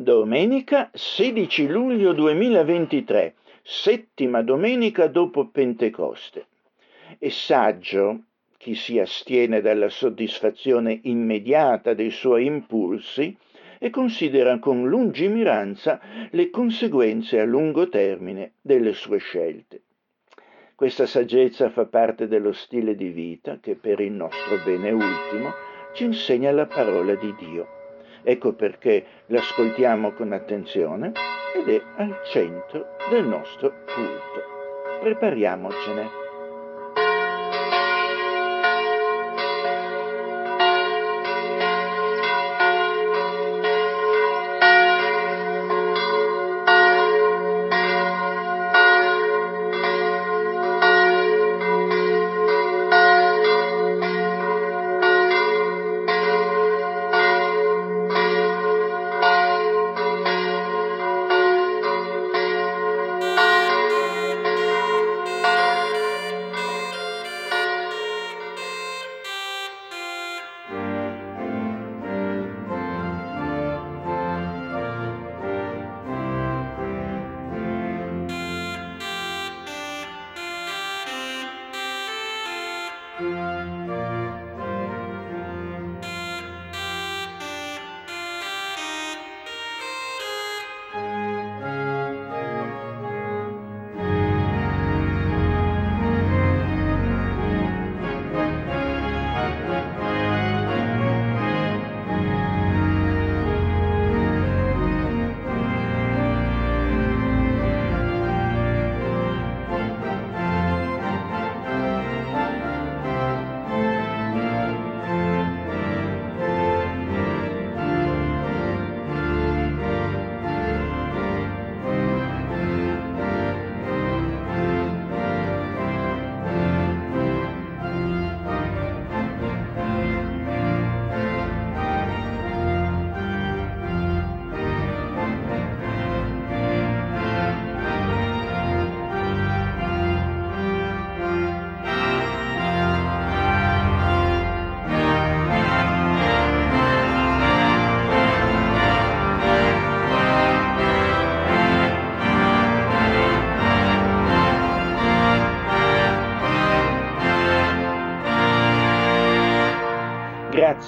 Domenica 16 luglio 2023, settima domenica dopo Pentecoste. È saggio chi si astiene dalla soddisfazione immediata dei suoi impulsi e considera con lungimiranza le conseguenze a lungo termine delle sue scelte. Questa saggezza fa parte dello stile di vita che per il nostro bene ultimo ci insegna la parola di Dio. Ecco perché l'ascoltiamo con attenzione ed è al centro del nostro culto. Prepariamocene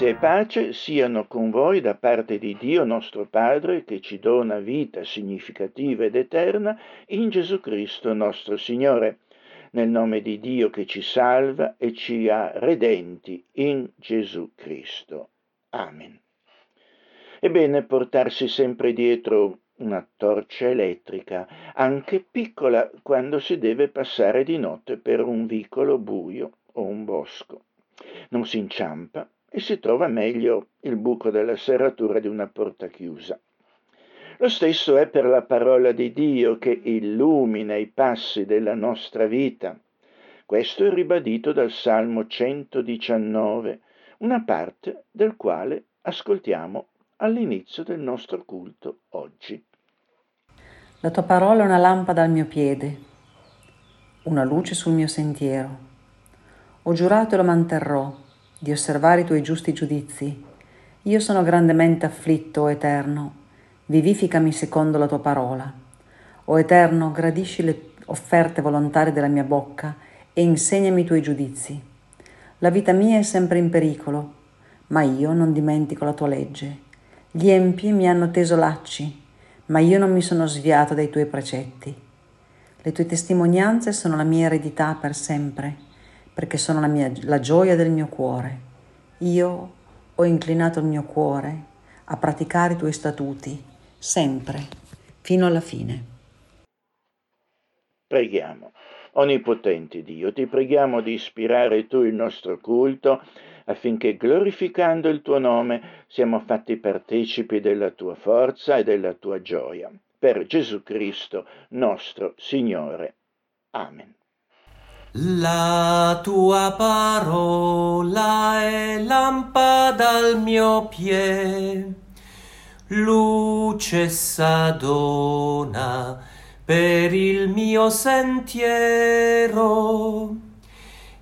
Grazia e pace siano con voi da parte di Dio nostro Padre che ci dona vita significativa ed eterna in Gesù Cristo nostro Signore, nel nome di Dio che ci salva e ci ha redenti in Gesù Cristo. Amen. È bene portarsi sempre dietro una torcia elettrica, anche piccola quando si deve passare di notte per un vicolo buio o un bosco. Non si inciampa e si trova meglio il buco della serratura di una porta chiusa. Lo stesso è per la parola di Dio che illumina i passi della nostra vita. Questo è ribadito dal Salmo 119, una parte del quale ascoltiamo all'inizio del nostro culto oggi. La tua parola è una lampada al mio piede, una luce sul mio sentiero. Ho giurato e lo manterrò di osservare i tuoi giusti giudizi. Io sono grandemente afflitto, o Eterno, vivificami secondo la tua parola. O Eterno, gradisci le offerte volontarie della mia bocca e insegnami i tuoi giudizi. La vita mia è sempre in pericolo, ma io non dimentico la tua legge. Gli empi mi hanno teso lacci, ma io non mi sono sviato dai tuoi precetti. Le tue testimonianze sono la mia eredità per sempre perché sono la, mia, la gioia del mio cuore. Io ho inclinato il mio cuore a praticare i tuoi statuti, sempre, fino alla fine. Preghiamo. Onnipotente Dio, ti preghiamo di ispirare tu il nostro culto affinché glorificando il tuo nome siamo fatti partecipi della tua forza e della tua gioia. Per Gesù Cristo nostro Signore. Amen. La tua parola è lampada al mio pie, luce s'adona per il mio sentiero.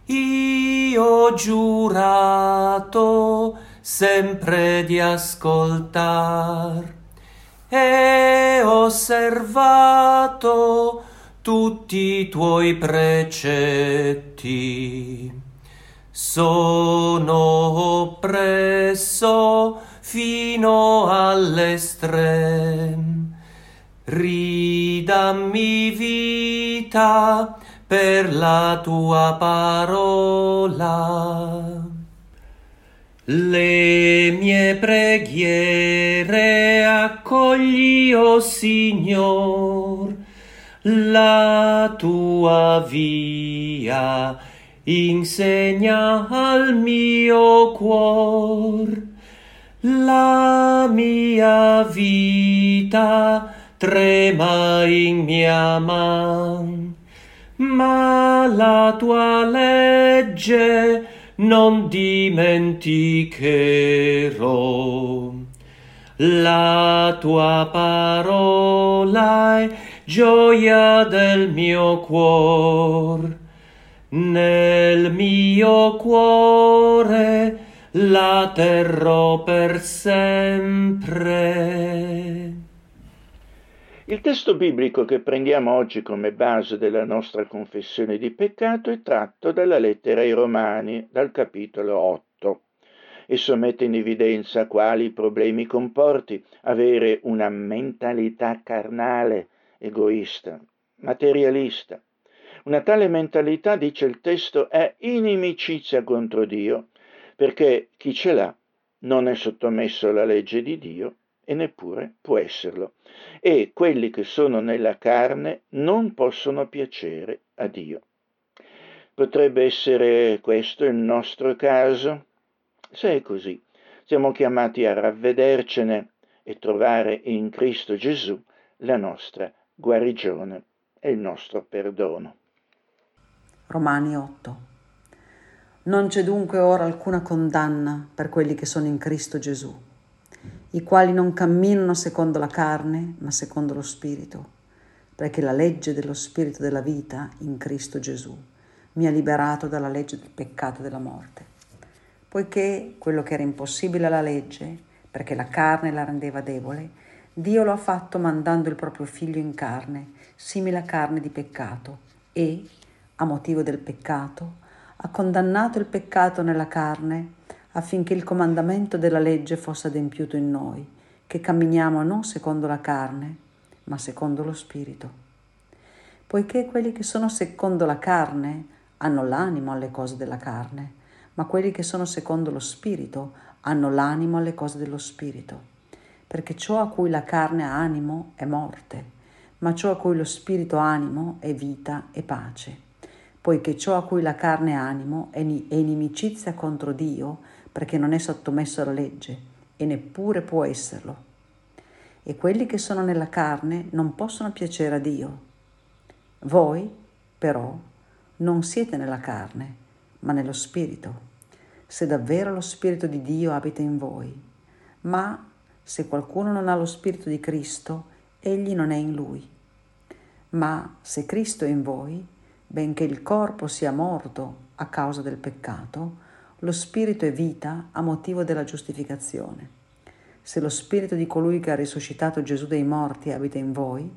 Io ho giurato sempre di ascoltar e osservato tutti i tuoi precetti. Sono oppresso fino all'estrem. Ridammi vita per la tua parola. Le mie preghiere accogli, o oh Signor, la tua via insegna al mio cuor. La mia vita trema in mia man ma la tua legge non dimenticherò. La tua parola è gioia del mio cuor. Nel mio cuore la terrò per sempre. Il testo biblico che prendiamo oggi come base della nostra confessione di peccato è tratto dalla lettera ai Romani, dal capitolo 8. Esso mette in evidenza quali problemi comporti avere una mentalità carnale, egoista, materialista. Una tale mentalità, dice il testo, è inimicizia contro Dio, perché chi ce l'ha non è sottomesso alla legge di Dio e neppure può esserlo. E quelli che sono nella carne non possono piacere a Dio. Potrebbe essere questo il nostro caso? Se è così, siamo chiamati a ravvedercene e trovare in Cristo Gesù la nostra guarigione e il nostro perdono. Romani 8 Non c'è dunque ora alcuna condanna per quelli che sono in Cristo Gesù i quali non camminano secondo la carne, ma secondo lo Spirito, perché la legge dello Spirito della vita in Cristo Gesù mi ha liberato dalla legge del peccato e della morte. Poiché quello che era impossibile alla legge, perché la carne la rendeva debole, Dio lo ha fatto mandando il proprio figlio in carne, simile a carne di peccato, e, a motivo del peccato, ha condannato il peccato nella carne affinché il comandamento della legge fosse adempiuto in noi, che camminiamo non secondo la carne, ma secondo lo Spirito. Poiché quelli che sono secondo la carne hanno l'animo alle cose della carne, ma quelli che sono secondo lo Spirito hanno l'animo alle cose dello Spirito. Perché ciò a cui la carne ha animo è morte, ma ciò a cui lo Spirito animo è vita e pace. Poiché ciò a cui la carne ha animo è inimicizia contro Dio, perché non è sottomesso alla legge e neppure può esserlo. E quelli che sono nella carne non possono piacere a Dio. Voi, però, non siete nella carne, ma nello Spirito, se davvero lo Spirito di Dio abita in voi. Ma se qualcuno non ha lo Spirito di Cristo, egli non è in lui. Ma se Cristo è in voi, benché il corpo sia morto a causa del peccato, lo spirito è vita a motivo della giustificazione. Se lo spirito di colui che ha risuscitato Gesù dai morti abita in voi,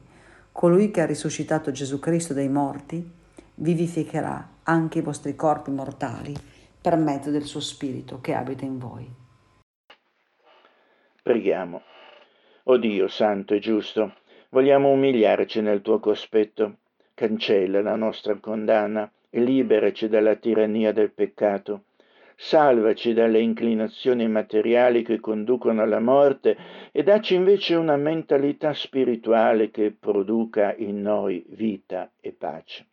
colui che ha risuscitato Gesù Cristo dai morti vivificherà anche i vostri corpi mortali per mezzo del suo spirito che abita in voi. Preghiamo. O Dio santo e giusto, vogliamo umiliarci nel tuo cospetto. Cancella la nostra condanna e liberaci dalla tirannia del peccato salvaci dalle inclinazioni materiali che conducono alla morte e dacci invece una mentalità spirituale che produca in noi vita e pace.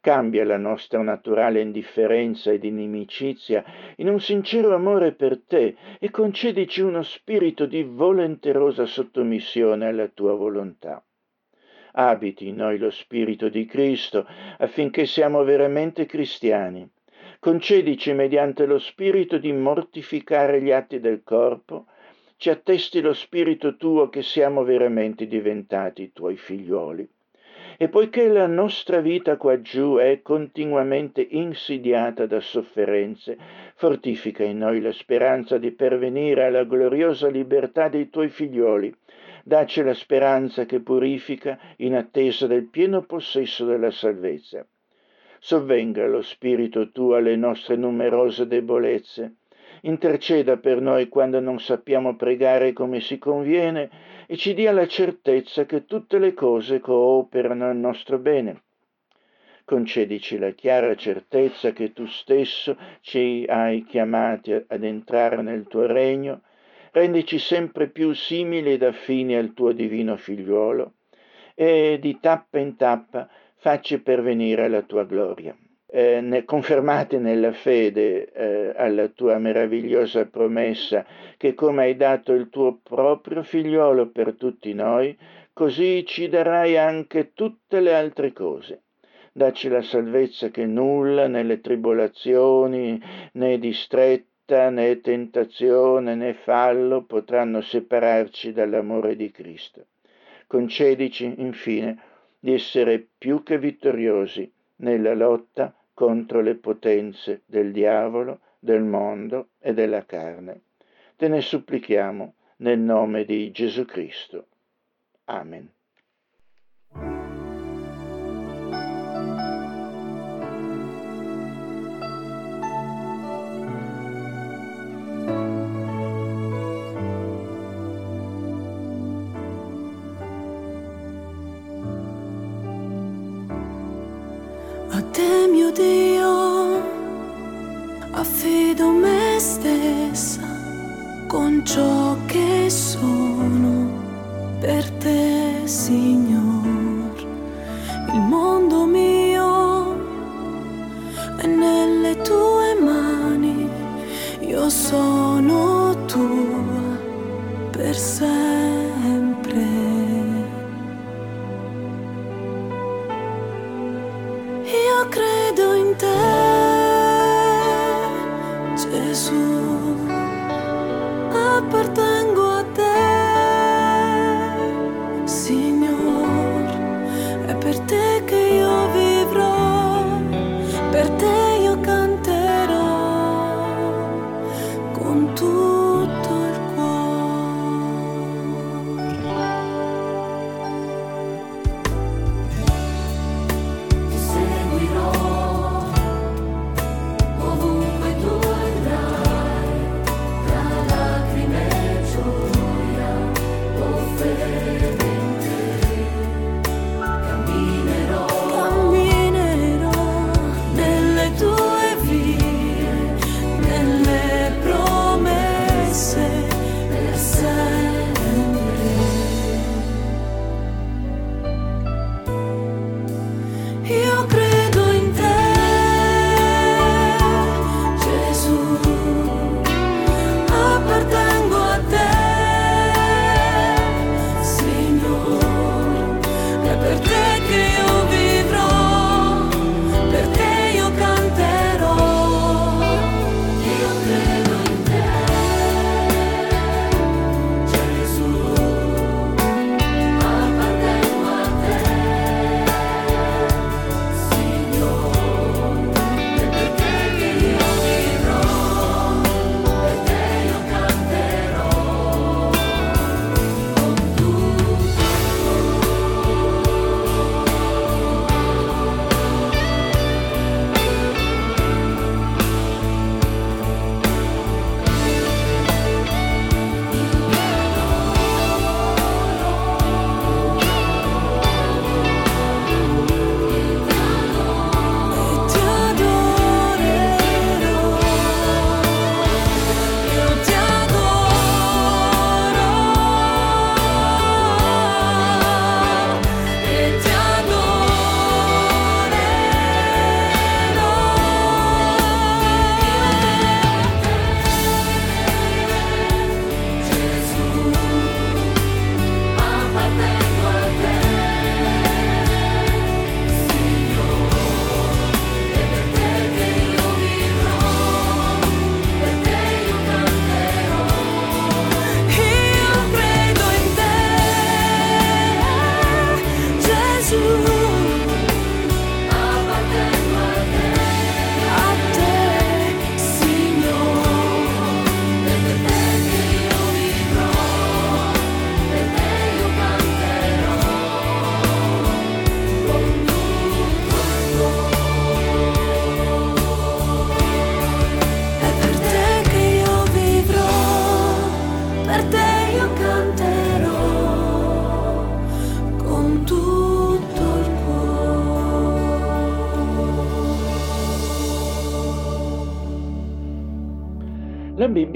Cambia la nostra naturale indifferenza ed inimicizia in un sincero amore per te e concedici uno spirito di volenterosa sottomissione alla tua volontà abiti in noi lo Spirito di Cristo affinché siamo veramente cristiani concedici mediante lo Spirito di mortificare gli atti del corpo, ci attesti lo Spirito tuo che siamo veramente diventati tuoi figliuoli. E poiché la nostra vita qua giù è continuamente insidiata da sofferenze, fortifica in noi la speranza di pervenire alla gloriosa libertà dei tuoi figlioli, Dacci la speranza che purifica in attesa del pieno possesso della salvezza. Sovvenga lo Spirito tuo alle nostre numerose debolezze. Interceda per noi quando non sappiamo pregare come si conviene e ci dia la certezza che tutte le cose cooperano al nostro bene concedici la chiara certezza che tu stesso ci hai chiamati ad entrare nel tuo regno, rendici sempre più simili ed affini al tuo divino figliuolo e di tappa in tappa facci pervenire la tua gloria. Eh, ne, confermati nella fede eh, alla tua meravigliosa promessa che come hai dato il tuo proprio figliolo per tutti noi, così ci darai anche tutte le altre cose dacci la salvezza che nulla nelle tribolazioni, né distretta, né tentazione, né fallo potranno separarci dall'amore di Cristo. Concedici, infine, di essere più che vittoriosi nella lotta contro le potenze del diavolo, del mondo e della carne. Te ne supplichiamo nel nome di Gesù Cristo. Amen. Con ciò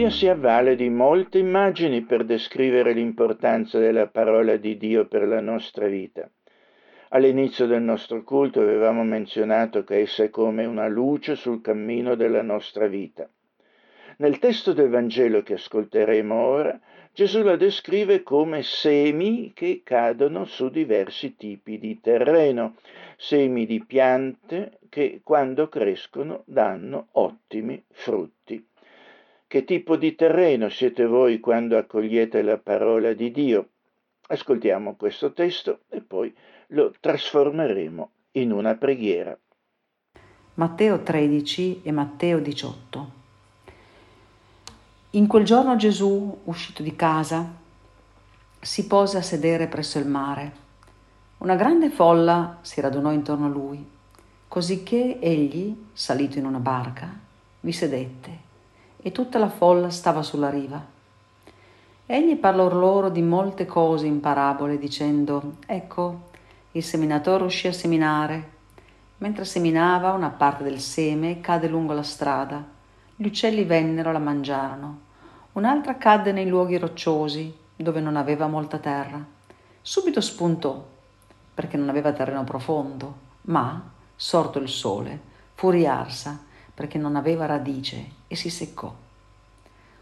Bibbia si avvale di molte immagini per descrivere l'importanza della parola di Dio per la nostra vita. All'inizio del nostro culto avevamo menzionato che essa è come una luce sul cammino della nostra vita. Nel testo del Vangelo che ascolteremo ora, Gesù la descrive come semi che cadono su diversi tipi di terreno, semi di piante che quando crescono danno ottimi frutti. Che tipo di terreno siete voi quando accogliete la parola di Dio? Ascoltiamo questo testo e poi lo trasformeremo in una preghiera. Matteo 13 e Matteo 18. In quel giorno Gesù, uscito di casa, si pose a sedere presso il mare. Una grande folla si radunò intorno a lui, cosicché egli, salito in una barca, vi sedette e tutta la folla stava sulla riva. Egli parlò loro di molte cose in parabole, dicendo, ecco, il seminatore uscì a seminare. Mentre seminava, una parte del seme cade lungo la strada. Gli uccelli vennero e la mangiarono. Un'altra cadde nei luoghi rocciosi, dove non aveva molta terra. Subito spuntò, perché non aveva terreno profondo, ma, sorto il sole, fu riarsa perché non aveva radice e si seccò.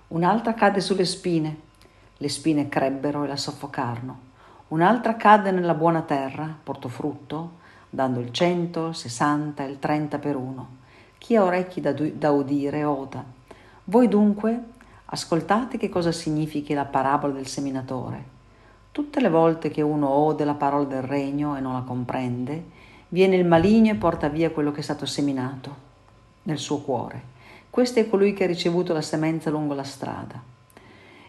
Un'altra cadde sulle spine, le spine crebbero e la soffocarono. Un'altra cadde nella buona terra, portò frutto, dando il cento, il sessanta il trenta per uno. Chi ha orecchi da, da udire oda. Voi dunque ascoltate che cosa significhi la parabola del seminatore. Tutte le volte che uno ode la parola del regno e non la comprende, viene il maligno e porta via quello che è stato seminato nel suo cuore. Questo è colui che ha ricevuto la semenza lungo la strada.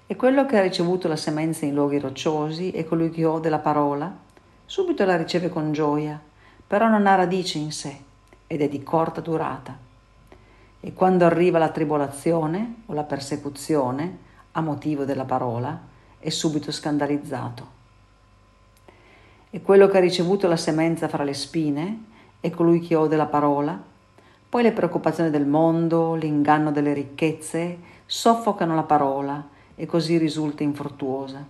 E quello che ha ricevuto la semenza in luoghi rocciosi è colui che ode la parola, subito la riceve con gioia, però non ha radice in sé ed è di corta durata. E quando arriva la tribolazione o la persecuzione a motivo della parola, è subito scandalizzato. E quello che ha ricevuto la semenza fra le spine è colui che ode la parola, poi le preoccupazioni del mondo, l'inganno delle ricchezze soffocano la parola e così risulta infruttuosa.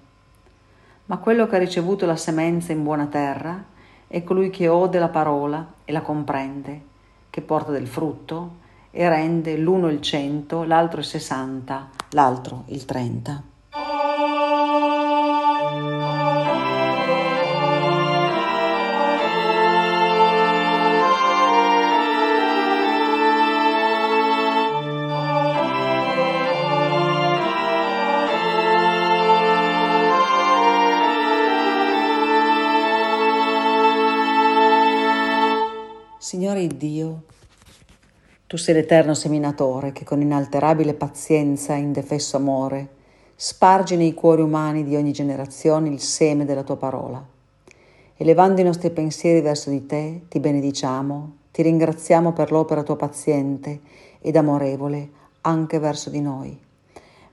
Ma quello che ha ricevuto la semenza in buona terra è colui che ode la parola e la comprende, che porta del frutto e rende l'uno il cento, l'altro il sessanta, l'altro il trenta. Tu sei l'eterno seminatore che con inalterabile pazienza e indefesso amore spargi nei cuori umani di ogni generazione il seme della tua parola. Elevando i nostri pensieri verso di te, ti benediciamo, ti ringraziamo per l'opera tua paziente ed amorevole anche verso di noi.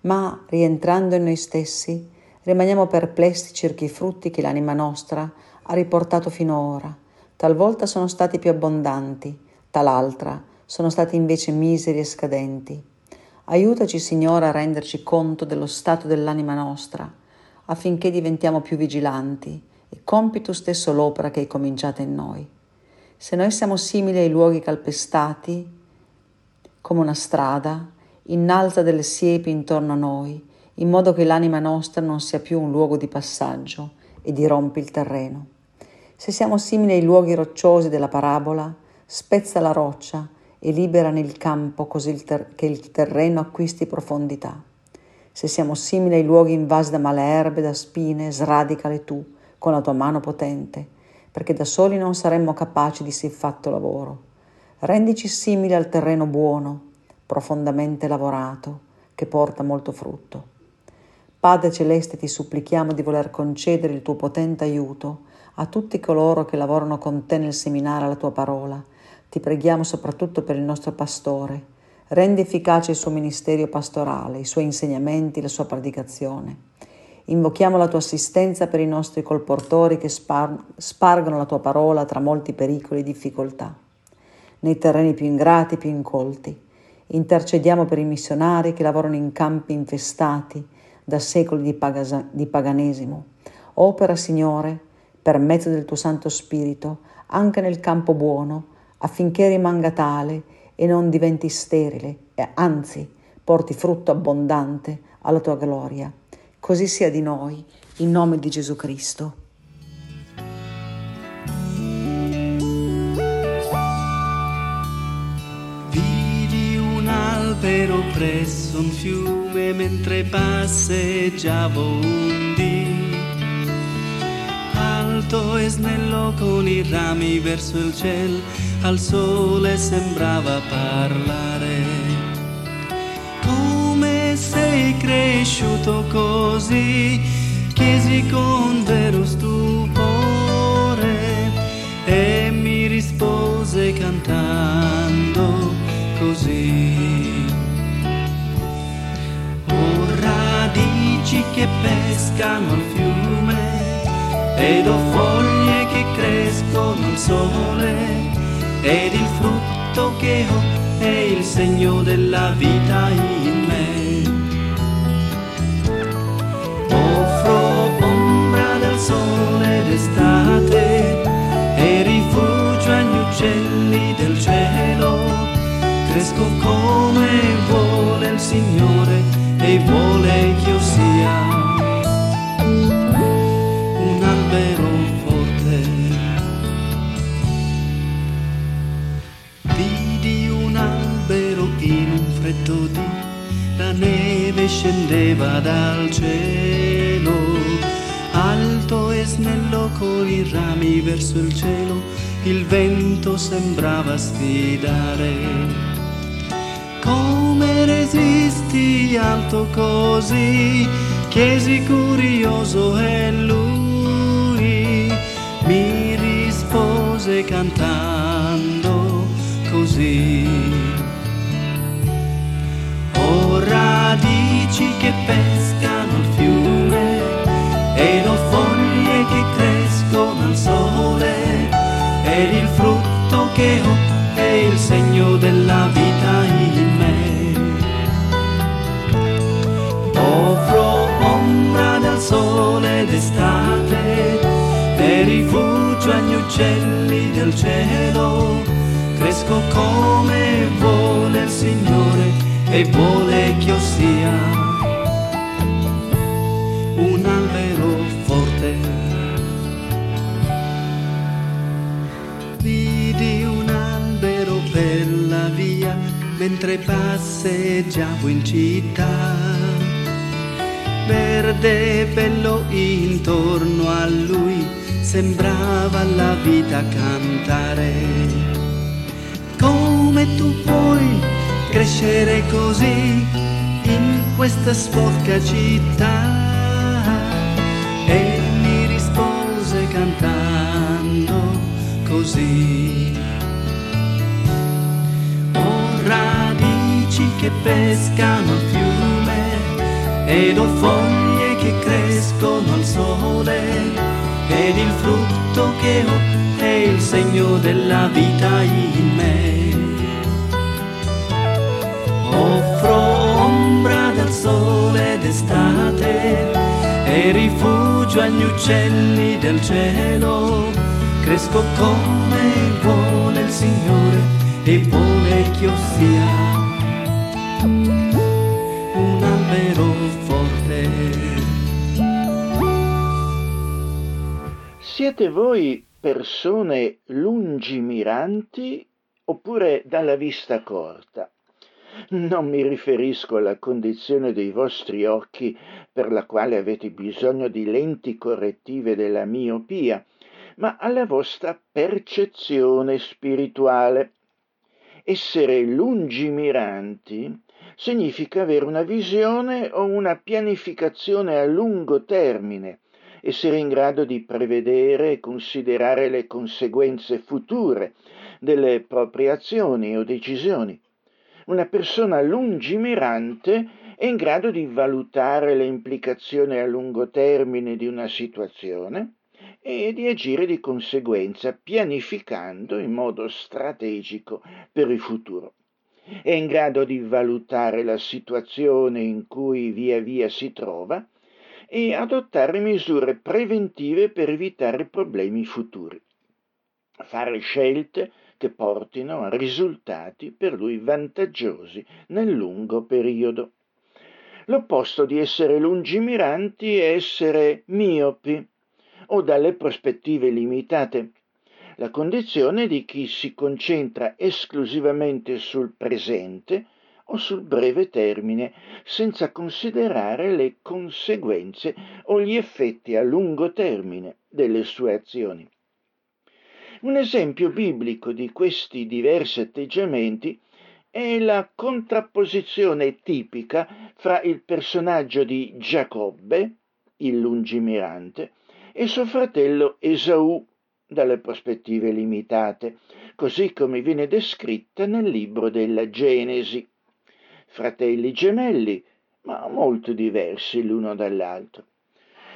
Ma, rientrando in noi stessi, rimaniamo perplessi circa i frutti che l'anima nostra ha riportato finora talvolta sono stati più abbondanti, tal'altra sono stati invece miseri e scadenti. Aiutaci, Signore, a renderci conto dello stato dell'anima nostra, affinché diventiamo più vigilanti e compi tu stesso l'opera che hai cominciata in noi. Se noi siamo simili ai luoghi calpestati, come una strada, innalza delle siepi intorno a noi, in modo che l'anima nostra non sia più un luogo di passaggio e dirompi il terreno. Se siamo simili ai luoghi rocciosi della parabola, spezza la roccia e liberane il campo così il ter- che il terreno acquisti profondità. Se siamo simili ai luoghi invasi da male erbe, da spine, sradicale tu con la tua mano potente, perché da soli non saremmo capaci di siffatto lavoro. Rendici simili al terreno buono, profondamente lavorato, che porta molto frutto. Padre Celeste, ti supplichiamo di voler concedere il tuo potente aiuto a tutti coloro che lavorano con te nel seminare la tua parola. Ti preghiamo soprattutto per il nostro pastore. Rendi efficace il suo ministero pastorale, i suoi insegnamenti, la sua predicazione. Invochiamo la tua assistenza per i nostri colportori che spar- spargono la tua parola tra molti pericoli e difficoltà, nei terreni più ingrati più incolti. Intercediamo per i missionari che lavorano in campi infestati da secoli di, pagasa- di paganesimo. Opera, Signore, per mezzo del tuo Santo Spirito, anche nel campo buono, affinché rimanga tale e non diventi sterile, e anzi porti frutto abbondante alla tua gloria. Così sia di noi, in nome di Gesù Cristo. albero presso un fiume mentre passeggiavo un dì. Alto e snello con i rami verso il cielo, al sole sembrava parlare. Come sei cresciuto così? Chiesi con vero stupore e mi rispose cantando così. che pescano al fiume ed ho foglie che crescono al sole ed il frutto che ho è il segno della vita in me. Offro ombra del sole d'estate e rifugio agli uccelli del cielo, cresco come vuole il Signore e vuole che io sia scendeva dal cielo, alto e snello con i rami verso il cielo, il vento sembrava sfidare come resisti alto così? Chiesi curioso e lui mi rispose cantando così. Radici che pescano il fiume ed ho foglie che crescono al sole ed il frutto che ho è il segno della vita in sole d'estate e rifugio agli uccelli del cielo. Cresco come vuole il Signore e vuole mentre passeggiavo in città verde bello intorno a lui sembrava la vita cantare. Come tu puoi crescere così in questa sporca città? E mi rispose cantando così. Che pescano il fiume ed ho foglie che crescono al sole ed il frutto che ho è il segno della vita in me. Offro ombra dal sole d'estate e rifugio agli uccelli del cielo. Cresco come vuole il Signore e vuole che io sia Siete voi persone lungimiranti oppure dalla vista corta? Non mi riferisco alla condizione dei vostri occhi per la quale avete bisogno di lenti correttive della miopia, ma alla vostra percezione spirituale. Essere lungimiranti significa avere una visione o una pianificazione a lungo termine, essere in grado di prevedere e considerare le conseguenze future delle proprie azioni o decisioni. Una persona lungimirante è in grado di valutare le implicazioni a lungo termine di una situazione e di agire di conseguenza pianificando in modo strategico per il futuro. è in grado di valutare la situazione in cui via via si trova e adottare misure preventive per evitare problemi futuri, fare scelte che portino a risultati per lui vantaggiosi nel lungo periodo. L'opposto di essere lungimiranti è essere miopi o dalle prospettive limitate, la condizione di chi si concentra esclusivamente sul presente o sul breve termine, senza considerare le conseguenze o gli effetti a lungo termine delle sue azioni. Un esempio biblico di questi diversi atteggiamenti è la contrapposizione tipica fra il personaggio di Giacobbe, il lungimirante, e suo fratello Esaù, dalle prospettive limitate, così come viene descritta nel libro della Genesi. Fratelli gemelli, ma molto diversi l'uno dall'altro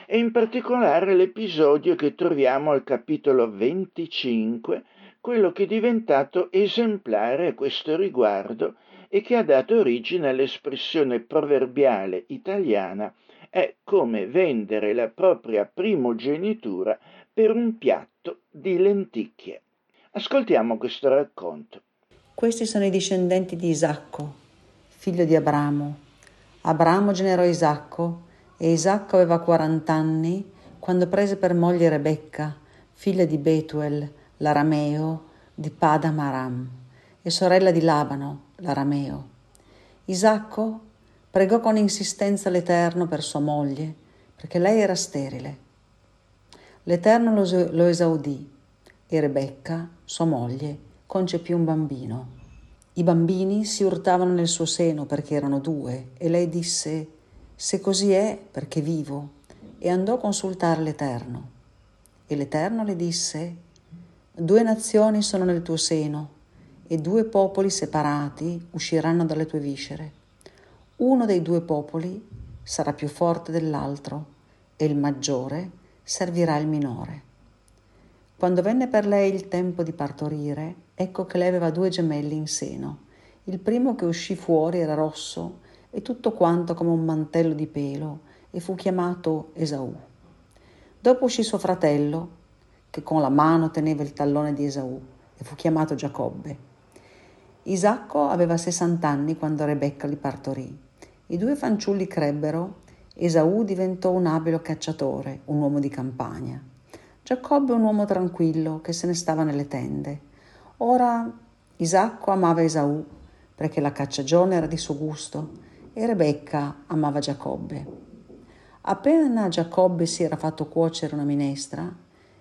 e in particolare l'episodio che troviamo al capitolo 25, quello che è diventato esemplare a questo riguardo e che ha dato origine all'espressione proverbiale italiana è come vendere la propria primogenitura per un piatto di lenticchie. Ascoltiamo questo racconto. Questi sono i discendenti di Isacco, figlio di Abramo. Abramo generò Isacco e Isacco aveva quarant'anni quando prese per moglie Rebecca, figlia di Betuel, l'arameo, di Padam Aram, e sorella di Labano, l'arameo. Isacco pregò con insistenza l'Eterno per sua moglie, perché lei era sterile. L'Eterno lo, lo esaudì e Rebecca, sua moglie, concepì un bambino. I bambini si urtavano nel suo seno perché erano due e lei disse se così è, perché vivo? E andò a consultare l'Eterno. E l'Eterno le disse, Due nazioni sono nel tuo seno, e due popoli separati usciranno dalle tue viscere. Uno dei due popoli sarà più forte dell'altro, e il maggiore servirà il minore. Quando venne per lei il tempo di partorire, ecco che lei aveva due gemelli in seno. Il primo che uscì fuori era rosso e tutto quanto come un mantello di pelo, e fu chiamato Esaù. Dopo uscì suo fratello, che con la mano teneva il tallone di Esaù, e fu chiamato Giacobbe. Isacco aveva sessant'anni quando Rebecca li partorì. I due fanciulli crebbero, Esaù diventò un abile cacciatore, un uomo di campagna. Giacobbe un uomo tranquillo che se ne stava nelle tende. Ora Isacco amava Esaù perché la cacciagione era di suo gusto e Rebecca amava Giacobbe. Appena Giacobbe si era fatto cuocere una minestra,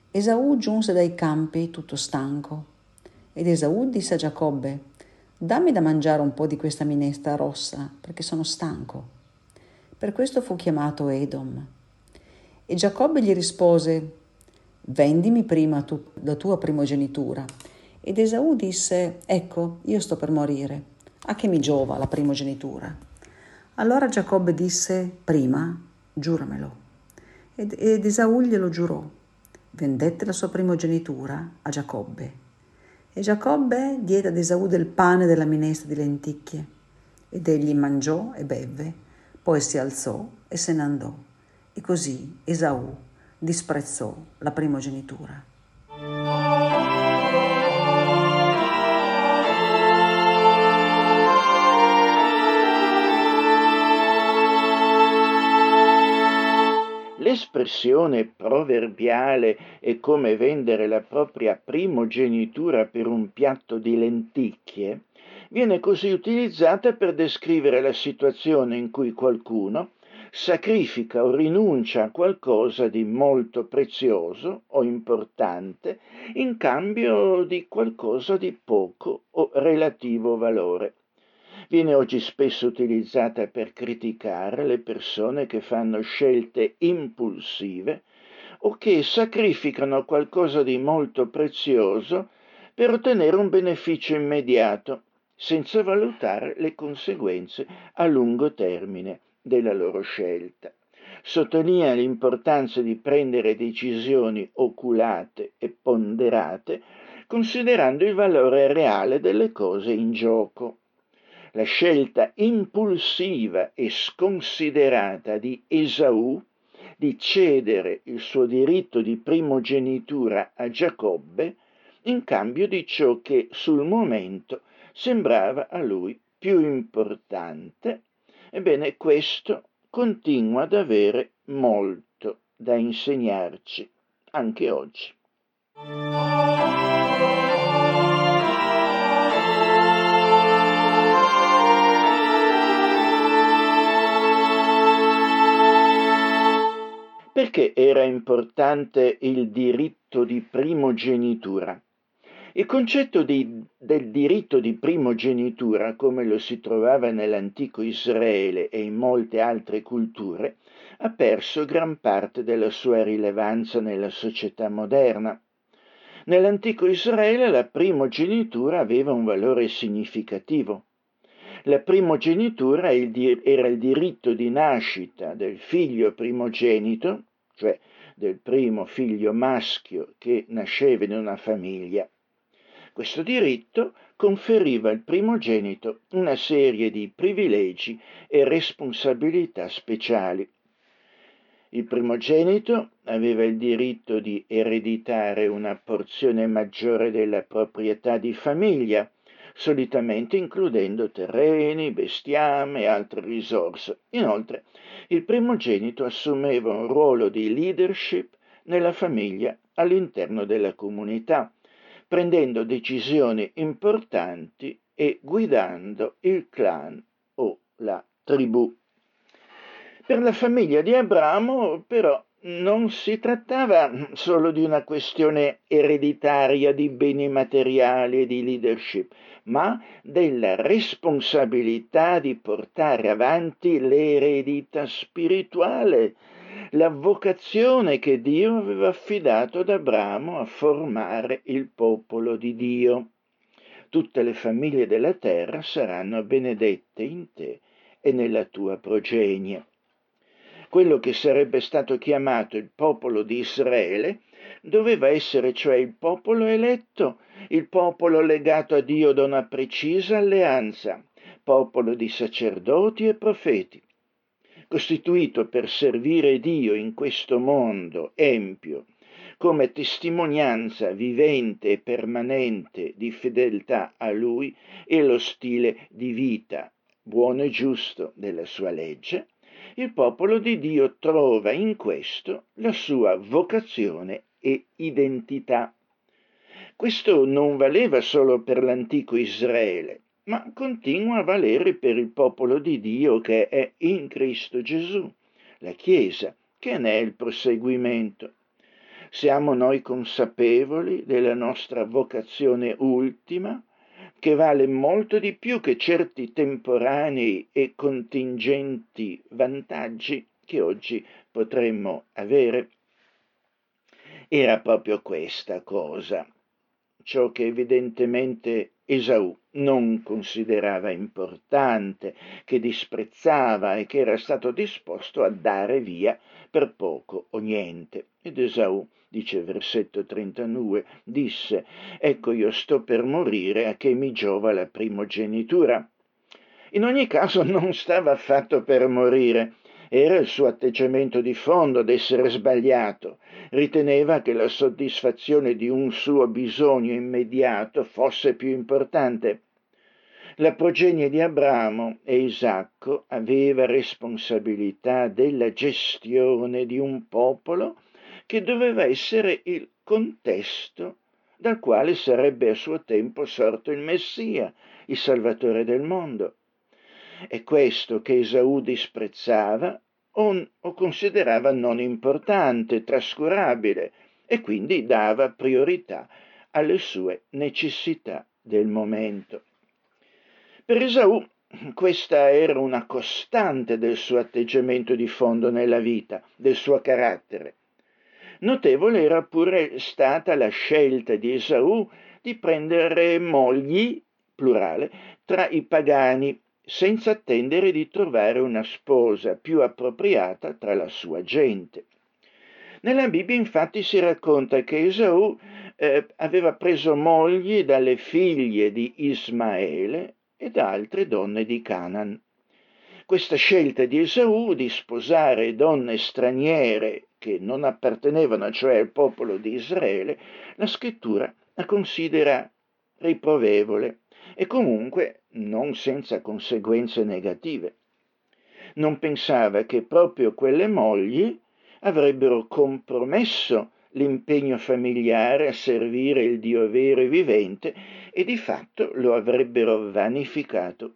Esaù giunse dai campi tutto stanco. Ed Esaù disse a Giacobbe, dammi da mangiare un po' di questa minestra rossa, perché sono stanco. Per questo fu chiamato Edom. E Giacobbe gli rispose, vendimi prima tu, la tua primogenitura. Ed Esaù disse, ecco, io sto per morire, a che mi giova la primogenitura? Allora Giacobbe disse, prima, giuramelo. Ed, ed Esaù glielo giurò. Vendette la sua primogenitura a Giacobbe. E Giacobbe diede ad Esaù del pane della minestra di lenticchie. Ed egli mangiò e bevve, poi si alzò e se ne andò. E così Esaù disprezzò la primogenitura. L'espressione proverbiale è come vendere la propria primogenitura per un piatto di lenticchie viene così utilizzata per descrivere la situazione in cui qualcuno sacrifica o rinuncia a qualcosa di molto prezioso o importante in cambio di qualcosa di poco o relativo valore viene oggi spesso utilizzata per criticare le persone che fanno scelte impulsive o che sacrificano qualcosa di molto prezioso per ottenere un beneficio immediato, senza valutare le conseguenze a lungo termine della loro scelta. Sottolinea l'importanza di prendere decisioni oculate e ponderate, considerando il valore reale delle cose in gioco. La scelta impulsiva e sconsiderata di Esaù di cedere il suo diritto di primogenitura a Giacobbe in cambio di ciò che sul momento sembrava a lui più importante. Ebbene, questo continua ad avere molto da insegnarci anche oggi. Perché era importante il diritto di primogenitura? Il concetto di, del diritto di primogenitura, come lo si trovava nell'antico Israele e in molte altre culture, ha perso gran parte della sua rilevanza nella società moderna. Nell'antico Israele la primogenitura aveva un valore significativo. La primogenitura era il diritto di nascita del figlio primogenito, cioè del primo figlio maschio che nasceva in una famiglia. Questo diritto conferiva al primogenito una serie di privilegi e responsabilità speciali. Il primogenito aveva il diritto di ereditare una porzione maggiore della proprietà di famiglia, solitamente includendo terreni, bestiame e altre risorse. Inoltre, il primogenito assumeva un ruolo di leadership nella famiglia all'interno della comunità, prendendo decisioni importanti e guidando il clan o la tribù. Per la famiglia di Abramo, però, non si trattava solo di una questione ereditaria di beni materiali e di leadership, ma della responsabilità di portare avanti l'eredità spirituale, la vocazione che Dio aveva affidato ad Abramo a formare il popolo di Dio. Tutte le famiglie della terra saranno benedette in te e nella tua progenie quello che sarebbe stato chiamato il popolo di Israele, doveva essere cioè il popolo eletto, il popolo legato a Dio da una precisa alleanza, popolo di sacerdoti e profeti, costituito per servire Dio in questo mondo empio, come testimonianza vivente e permanente di fedeltà a Lui e lo stile di vita buono e giusto della sua legge, il popolo di Dio trova in questo la sua vocazione e identità. Questo non valeva solo per l'antico Israele, ma continua a valere per il popolo di Dio che è in Cristo Gesù, la Chiesa, che ne è il proseguimento. Siamo noi consapevoli della nostra vocazione ultima, che vale molto di più che certi temporanei e contingenti vantaggi che oggi potremmo avere. Era proprio questa cosa, ciò che evidentemente Esaù non considerava importante, che disprezzava e che era stato disposto a dare via per poco o niente. Ed Esaù dice versetto 39, disse, ecco io sto per morire a che mi giova la primogenitura. In ogni caso non stava affatto per morire, era il suo atteggiamento di fondo ad essere sbagliato. Riteneva che la soddisfazione di un suo bisogno immediato fosse più importante. La progenie di Abramo e Isacco aveva responsabilità della gestione di un popolo che doveva essere il contesto dal quale sarebbe a suo tempo sorto il Messia, il Salvatore del mondo. È questo che Esaù disprezzava o, considerava non importante, trascurabile, e quindi dava priorità alle sue necessità del momento. Per Esaù questa era una costante del suo atteggiamento di fondo nella vita, del suo carattere. Notevole era pure stata la scelta di Esaù di prendere mogli, plurale, tra i pagani, senza attendere di trovare una sposa più appropriata tra la sua gente. Nella Bibbia infatti si racconta che Esaù eh, aveva preso mogli dalle figlie di Ismaele e da altre donne di Canaan. Questa scelta di Esaù di sposare donne straniere che non appartenevano cioè al popolo di Israele, la scrittura la considera riprovevole e comunque non senza conseguenze negative. Non pensava che proprio quelle mogli avrebbero compromesso l'impegno familiare a servire il Dio vero e vivente e di fatto lo avrebbero vanificato.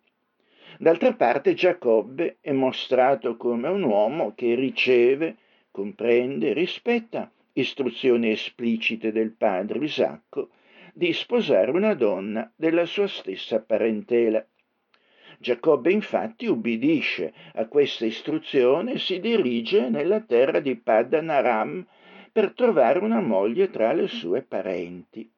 D'altra parte Giacobbe è mostrato come un uomo che riceve, comprende, rispetta istruzioni esplicite del padre Isacco di sposare una donna della sua stessa parentela. Giacobbe infatti ubbidisce a questa istruzione e si dirige nella terra di Paddan Aram per trovare una moglie tra le sue parenti.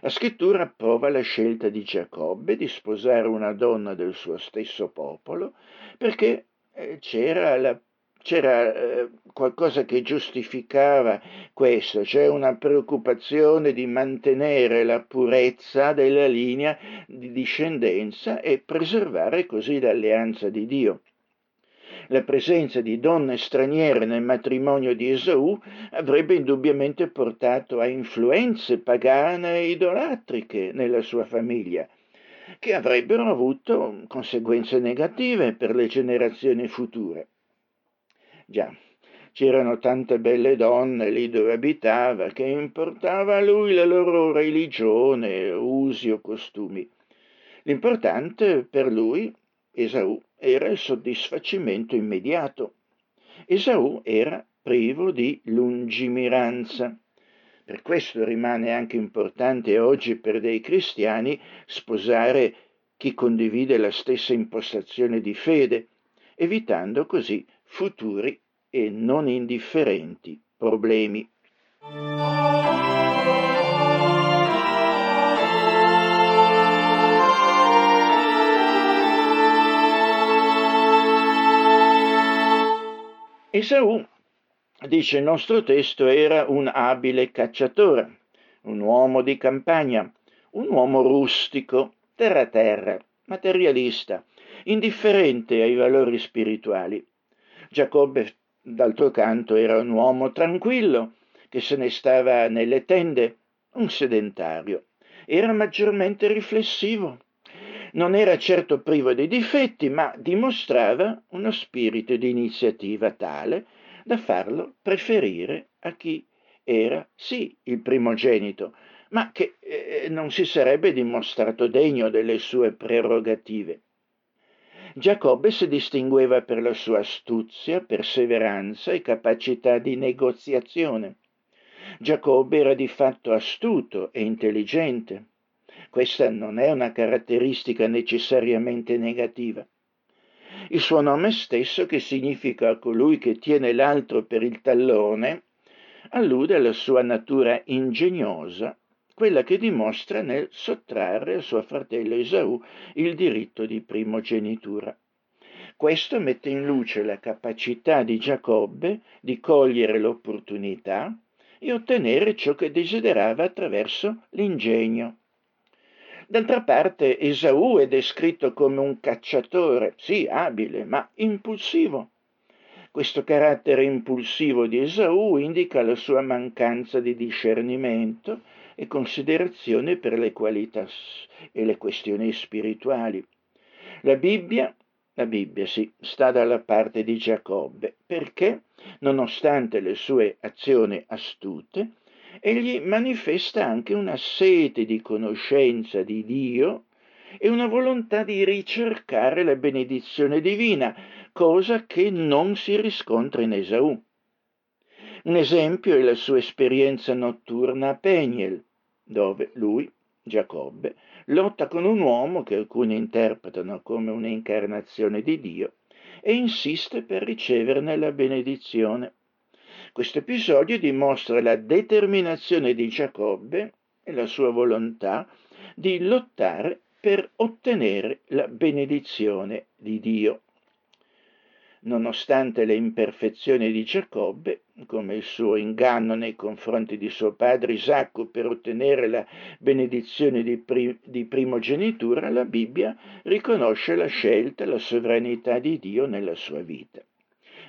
La scrittura approva la scelta di Giacobbe di sposare una donna del suo stesso popolo perché eh, c'era, la, c'era eh, qualcosa che giustificava questo, cioè una preoccupazione di mantenere la purezza della linea di discendenza e preservare così l'alleanza di Dio la presenza di donne straniere nel matrimonio di Esaù avrebbe indubbiamente portato a influenze pagane e idolatriche nella sua famiglia, che avrebbero avuto conseguenze negative per le generazioni future. Già, c'erano tante belle donne lì dove abitava, che importava a lui la loro religione, usi o costumi. L'importante per lui, Esaù, era il soddisfacimento immediato. Esaù era privo di lungimiranza. Per questo rimane anche importante oggi per dei cristiani sposare chi condivide la stessa impostazione di fede, evitando così futuri e non indifferenti problemi. Esaù, dice il nostro testo, era un abile cacciatore, un uomo di campagna, un uomo rustico, terra-terra, materialista, indifferente ai valori spirituali. Giacobbe, d'altro canto, era un uomo tranquillo, che se ne stava nelle tende, un sedentario. Era maggiormente riflessivo, non era certo privo di difetti, ma dimostrava uno spirito di iniziativa tale da farlo preferire a chi era sì il primogenito, ma che eh, non si sarebbe dimostrato degno delle sue prerogative. Giacobbe si distingueva per la sua astuzia, perseveranza e capacità di negoziazione. Giacobbe era di fatto astuto e intelligente. Questa non è una caratteristica necessariamente negativa. Il suo nome stesso, che significa colui che tiene l'altro per il tallone, allude alla sua natura ingegnosa, quella che dimostra nel sottrarre a suo fratello Esaù il diritto di primogenitura. Questo mette in luce la capacità di Giacobbe di cogliere l'opportunità e ottenere ciò che desiderava attraverso l'ingegno. D'altra parte Esaù è descritto come un cacciatore, sì, abile, ma impulsivo. Questo carattere impulsivo di Esaù indica la sua mancanza di discernimento e considerazione per le qualità e le questioni spirituali. La Bibbia, la Bibbia sì, sta dalla parte di Giacobbe, perché, nonostante le sue azioni astute, egli manifesta anche una sete di conoscenza di Dio e una volontà di ricercare la benedizione divina, cosa che non si riscontra in Esaù. Un esempio è la sua esperienza notturna a Peniel, dove lui, Giacobbe, lotta con un uomo che alcuni interpretano come un'incarnazione di Dio e insiste per riceverne la benedizione. Questo episodio dimostra la determinazione di Giacobbe e la sua volontà di lottare per ottenere la benedizione di Dio. Nonostante le imperfezioni di Giacobbe, come il suo inganno nei confronti di suo padre Isacco per ottenere la benedizione di, pri- di primogenitura, la Bibbia riconosce la scelta, la sovranità di Dio nella sua vita.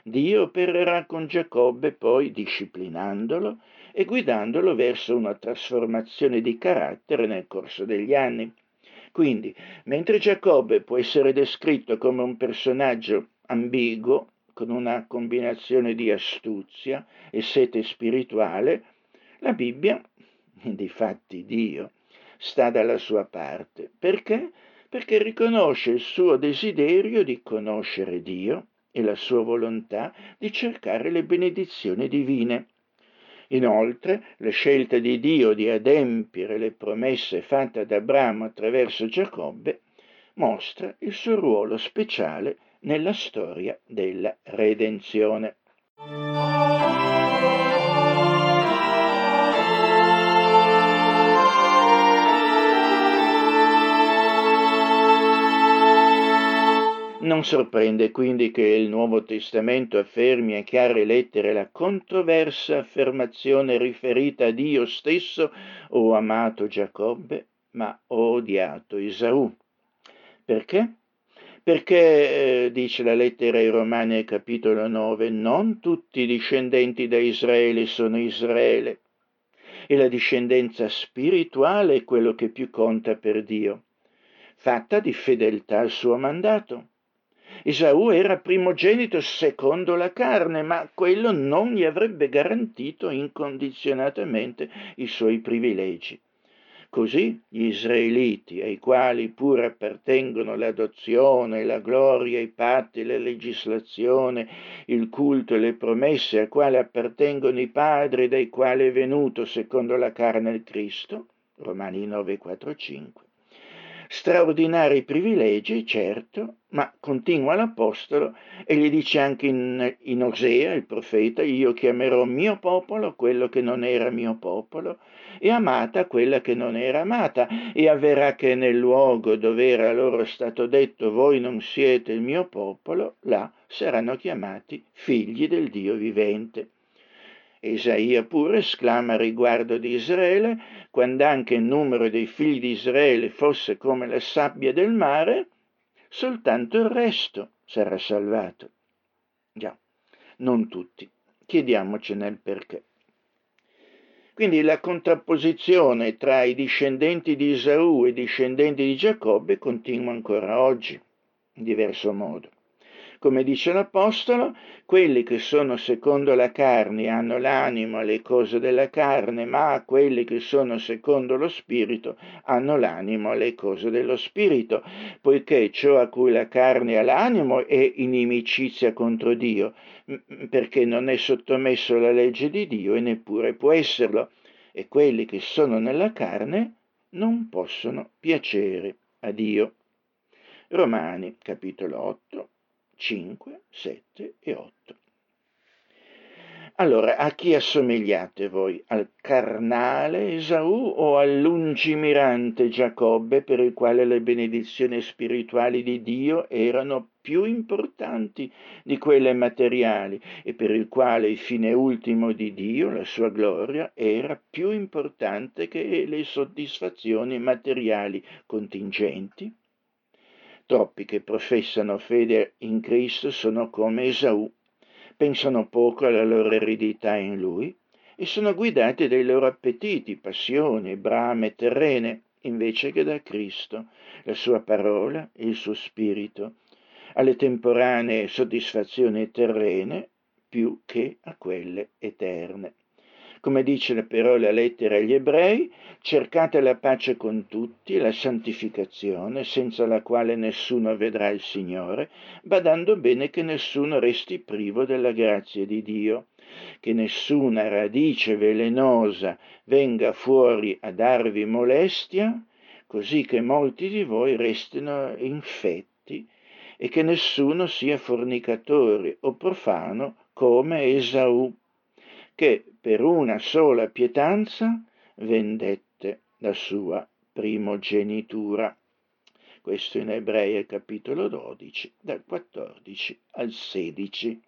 Dio opererà con Giacobbe poi disciplinandolo e guidandolo verso una trasformazione di carattere nel corso degli anni. Quindi, mentre Giacobbe può essere descritto come un personaggio ambiguo, con una combinazione di astuzia e sete spirituale, la Bibbia, difatti Dio, sta dalla sua parte. Perché? Perché riconosce il suo desiderio di conoscere Dio e la sua volontà di cercare le benedizioni divine. Inoltre, la scelta di Dio di adempiere le promesse fatte ad Abramo attraverso Giacobbe mostra il suo ruolo speciale nella storia della redenzione. Non sorprende quindi che il Nuovo Testamento affermi a chiare lettere la controversa affermazione riferita a Dio stesso ho amato Giacobbe, ma ho odiato Isaù. Perché? Perché, eh, dice la lettera ai Romani capitolo 9, non tutti i discendenti da Israele sono Israele e la discendenza spirituale è quello che più conta per Dio, fatta di fedeltà al suo mandato. Esaù era primogenito secondo la carne, ma quello non gli avrebbe garantito incondizionatamente i suoi privilegi. Così gli israeliti, ai quali pure appartengono l'adozione, la gloria, i patti, la legislazione, il culto e le promesse, a quali appartengono i padri dai quali è venuto secondo la carne il Cristo, Romani 9, 4, 5 straordinari privilegi, certo, ma continua l'Apostolo e gli dice anche in, in, Osea, il profeta, io chiamerò mio popolo quello che non era mio popolo e amata quella che non era amata e avverrà che nel luogo dove era loro stato detto voi non siete il mio popolo, là saranno chiamati figli del Dio vivente. Isaia pure esclama riguardo di Israele, quando anche il numero dei figli di Israele fosse come la sabbia del mare, soltanto il resto sarà salvato. Già, non tutti. Chiediamocene il perché. Quindi la contrapposizione tra i discendenti di Esaù e i discendenti di Giacobbe continua ancora oggi, in diverso modo. Come dice l'Apostolo, quelli che sono secondo la carne hanno l'animo alle cose della carne, ma quelli che sono secondo lo Spirito hanno l'animo alle cose dello Spirito, poiché ciò a cui la carne ha l'animo è inimicizia contro Dio, perché non è sottomesso alla legge di Dio e neppure può esserlo, e quelli che sono nella carne non possono piacere a Dio. Romani capitolo 8 5, 7 e 8. Allora, a chi assomigliate voi? Al carnale Esaù o al lungimirante Giacobbe per il quale le benedizioni spirituali di Dio erano più importanti di quelle materiali e per il quale il fine ultimo di Dio, la sua gloria, era più importante che le soddisfazioni materiali contingenti? Troppi che professano fede in Cristo sono come Esaù, pensano poco alla loro eredità in Lui e sono guidati dai loro appetiti, passioni, brame terrene, invece che da Cristo, la sua parola e il suo spirito, alle temporanee soddisfazioni terrene più che a quelle eterne. Come dice però la lettera agli ebrei, cercate la pace con tutti la santificazione, senza la quale nessuno vedrà il Signore, badando bene che nessuno resti privo della grazia di Dio, che nessuna radice velenosa venga fuori a darvi molestia, così che molti di voi restino infetti e che nessuno sia fornicatore o profano come Esaù. Che per una sola pietanza vendette la sua primogenitura. questo in Ebrei capitolo 12, dal 14 al 16.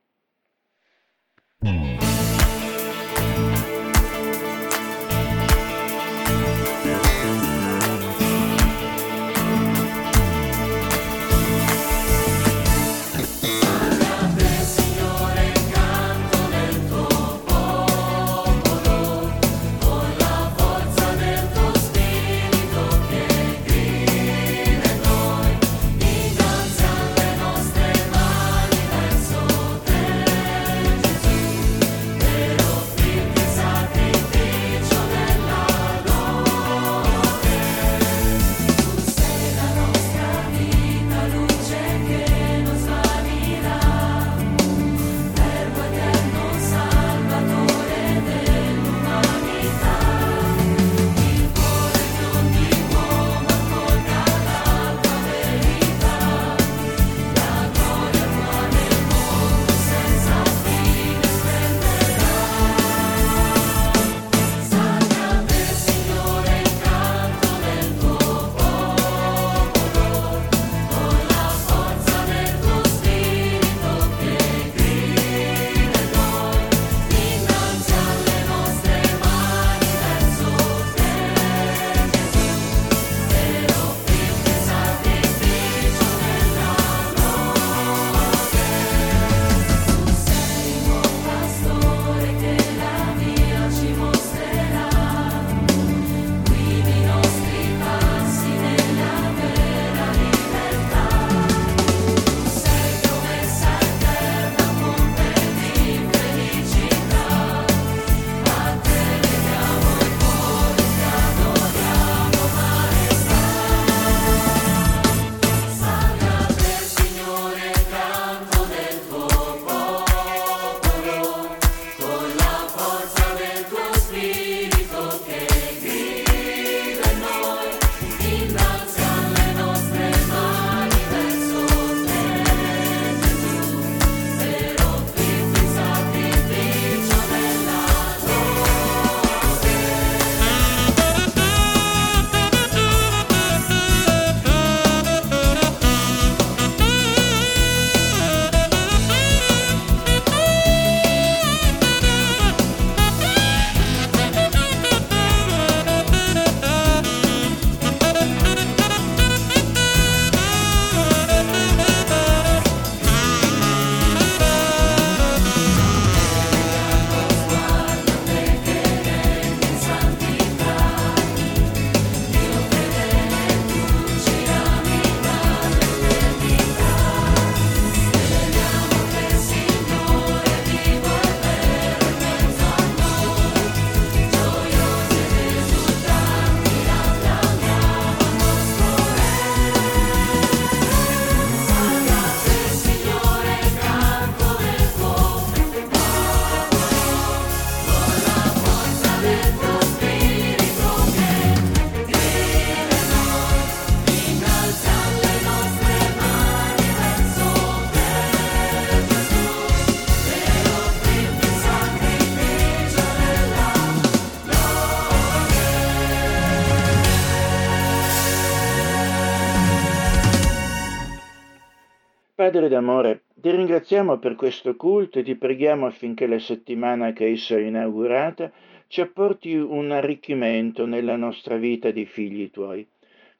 Padre d'amore, ti ringraziamo per questo culto e ti preghiamo affinché la settimana che esso è inaugurata ci apporti un arricchimento nella nostra vita di figli tuoi.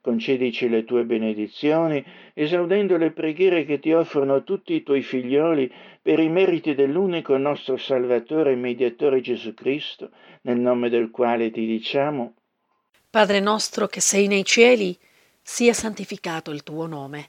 Concedici le tue benedizioni, esaudendo le preghiere che ti offrono tutti i tuoi figlioli per i meriti dell'unico nostro Salvatore e Mediatore Gesù Cristo, nel nome del quale ti diciamo Padre nostro che sei nei cieli, sia santificato il tuo nome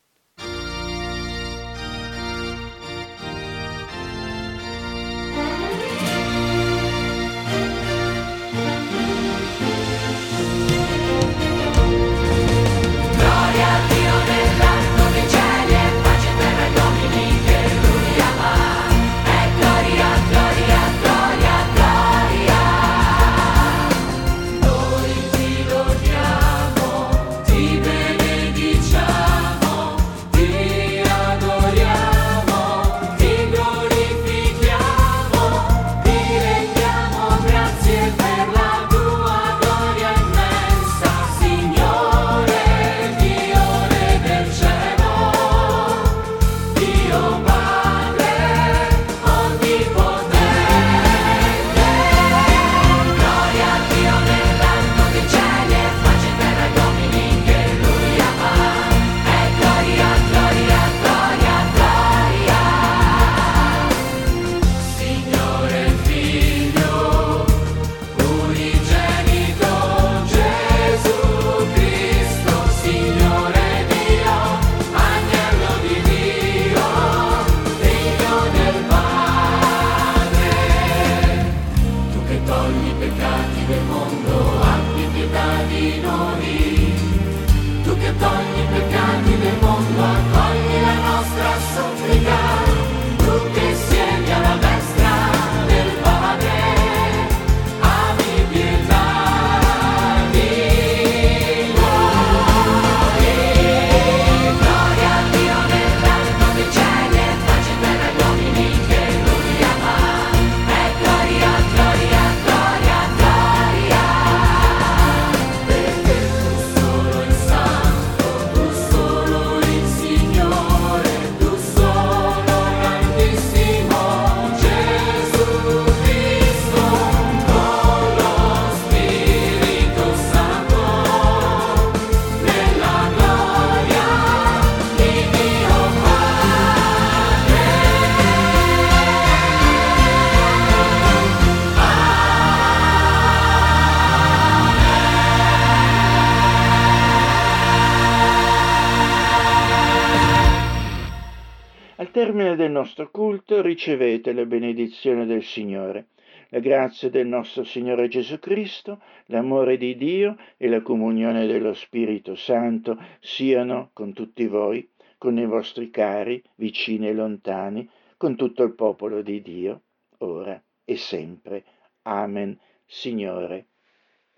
Ricevete la benedizione del Signore. La grazia del nostro Signore Gesù Cristo, l'amore di Dio e la comunione dello Spirito Santo siano con tutti voi, con i vostri cari, vicini e lontani, con tutto il popolo di Dio, ora e sempre. Amen, Signore.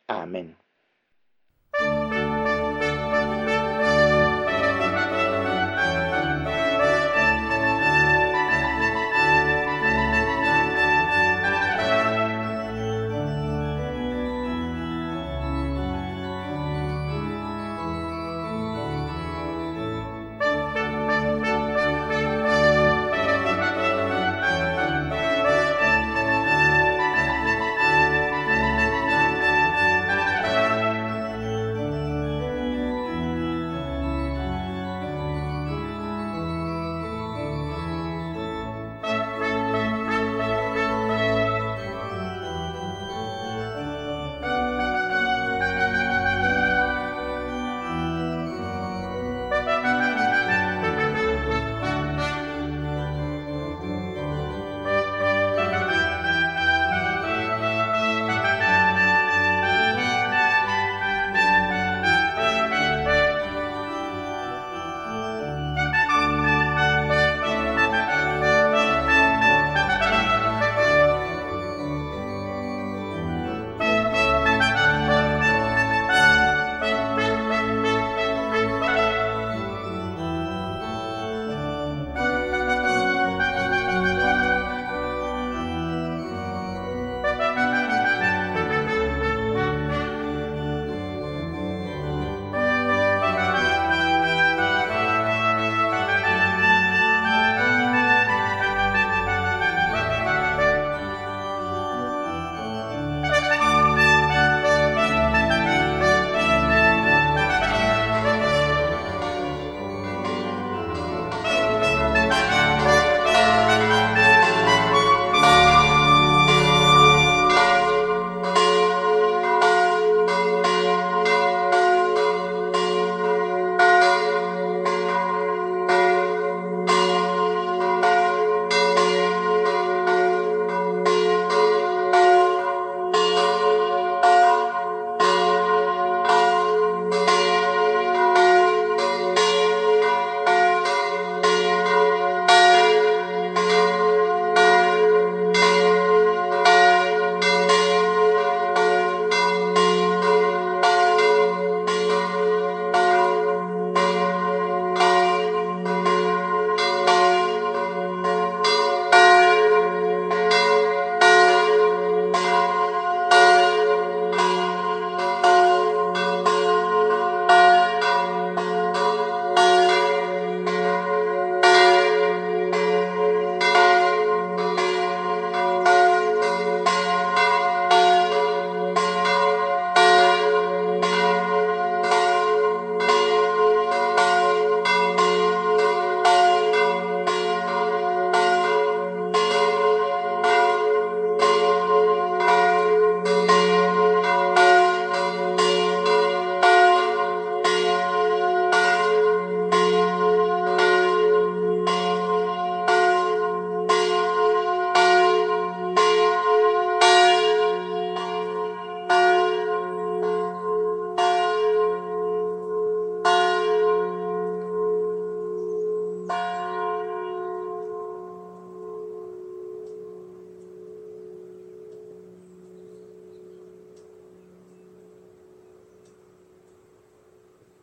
Amen.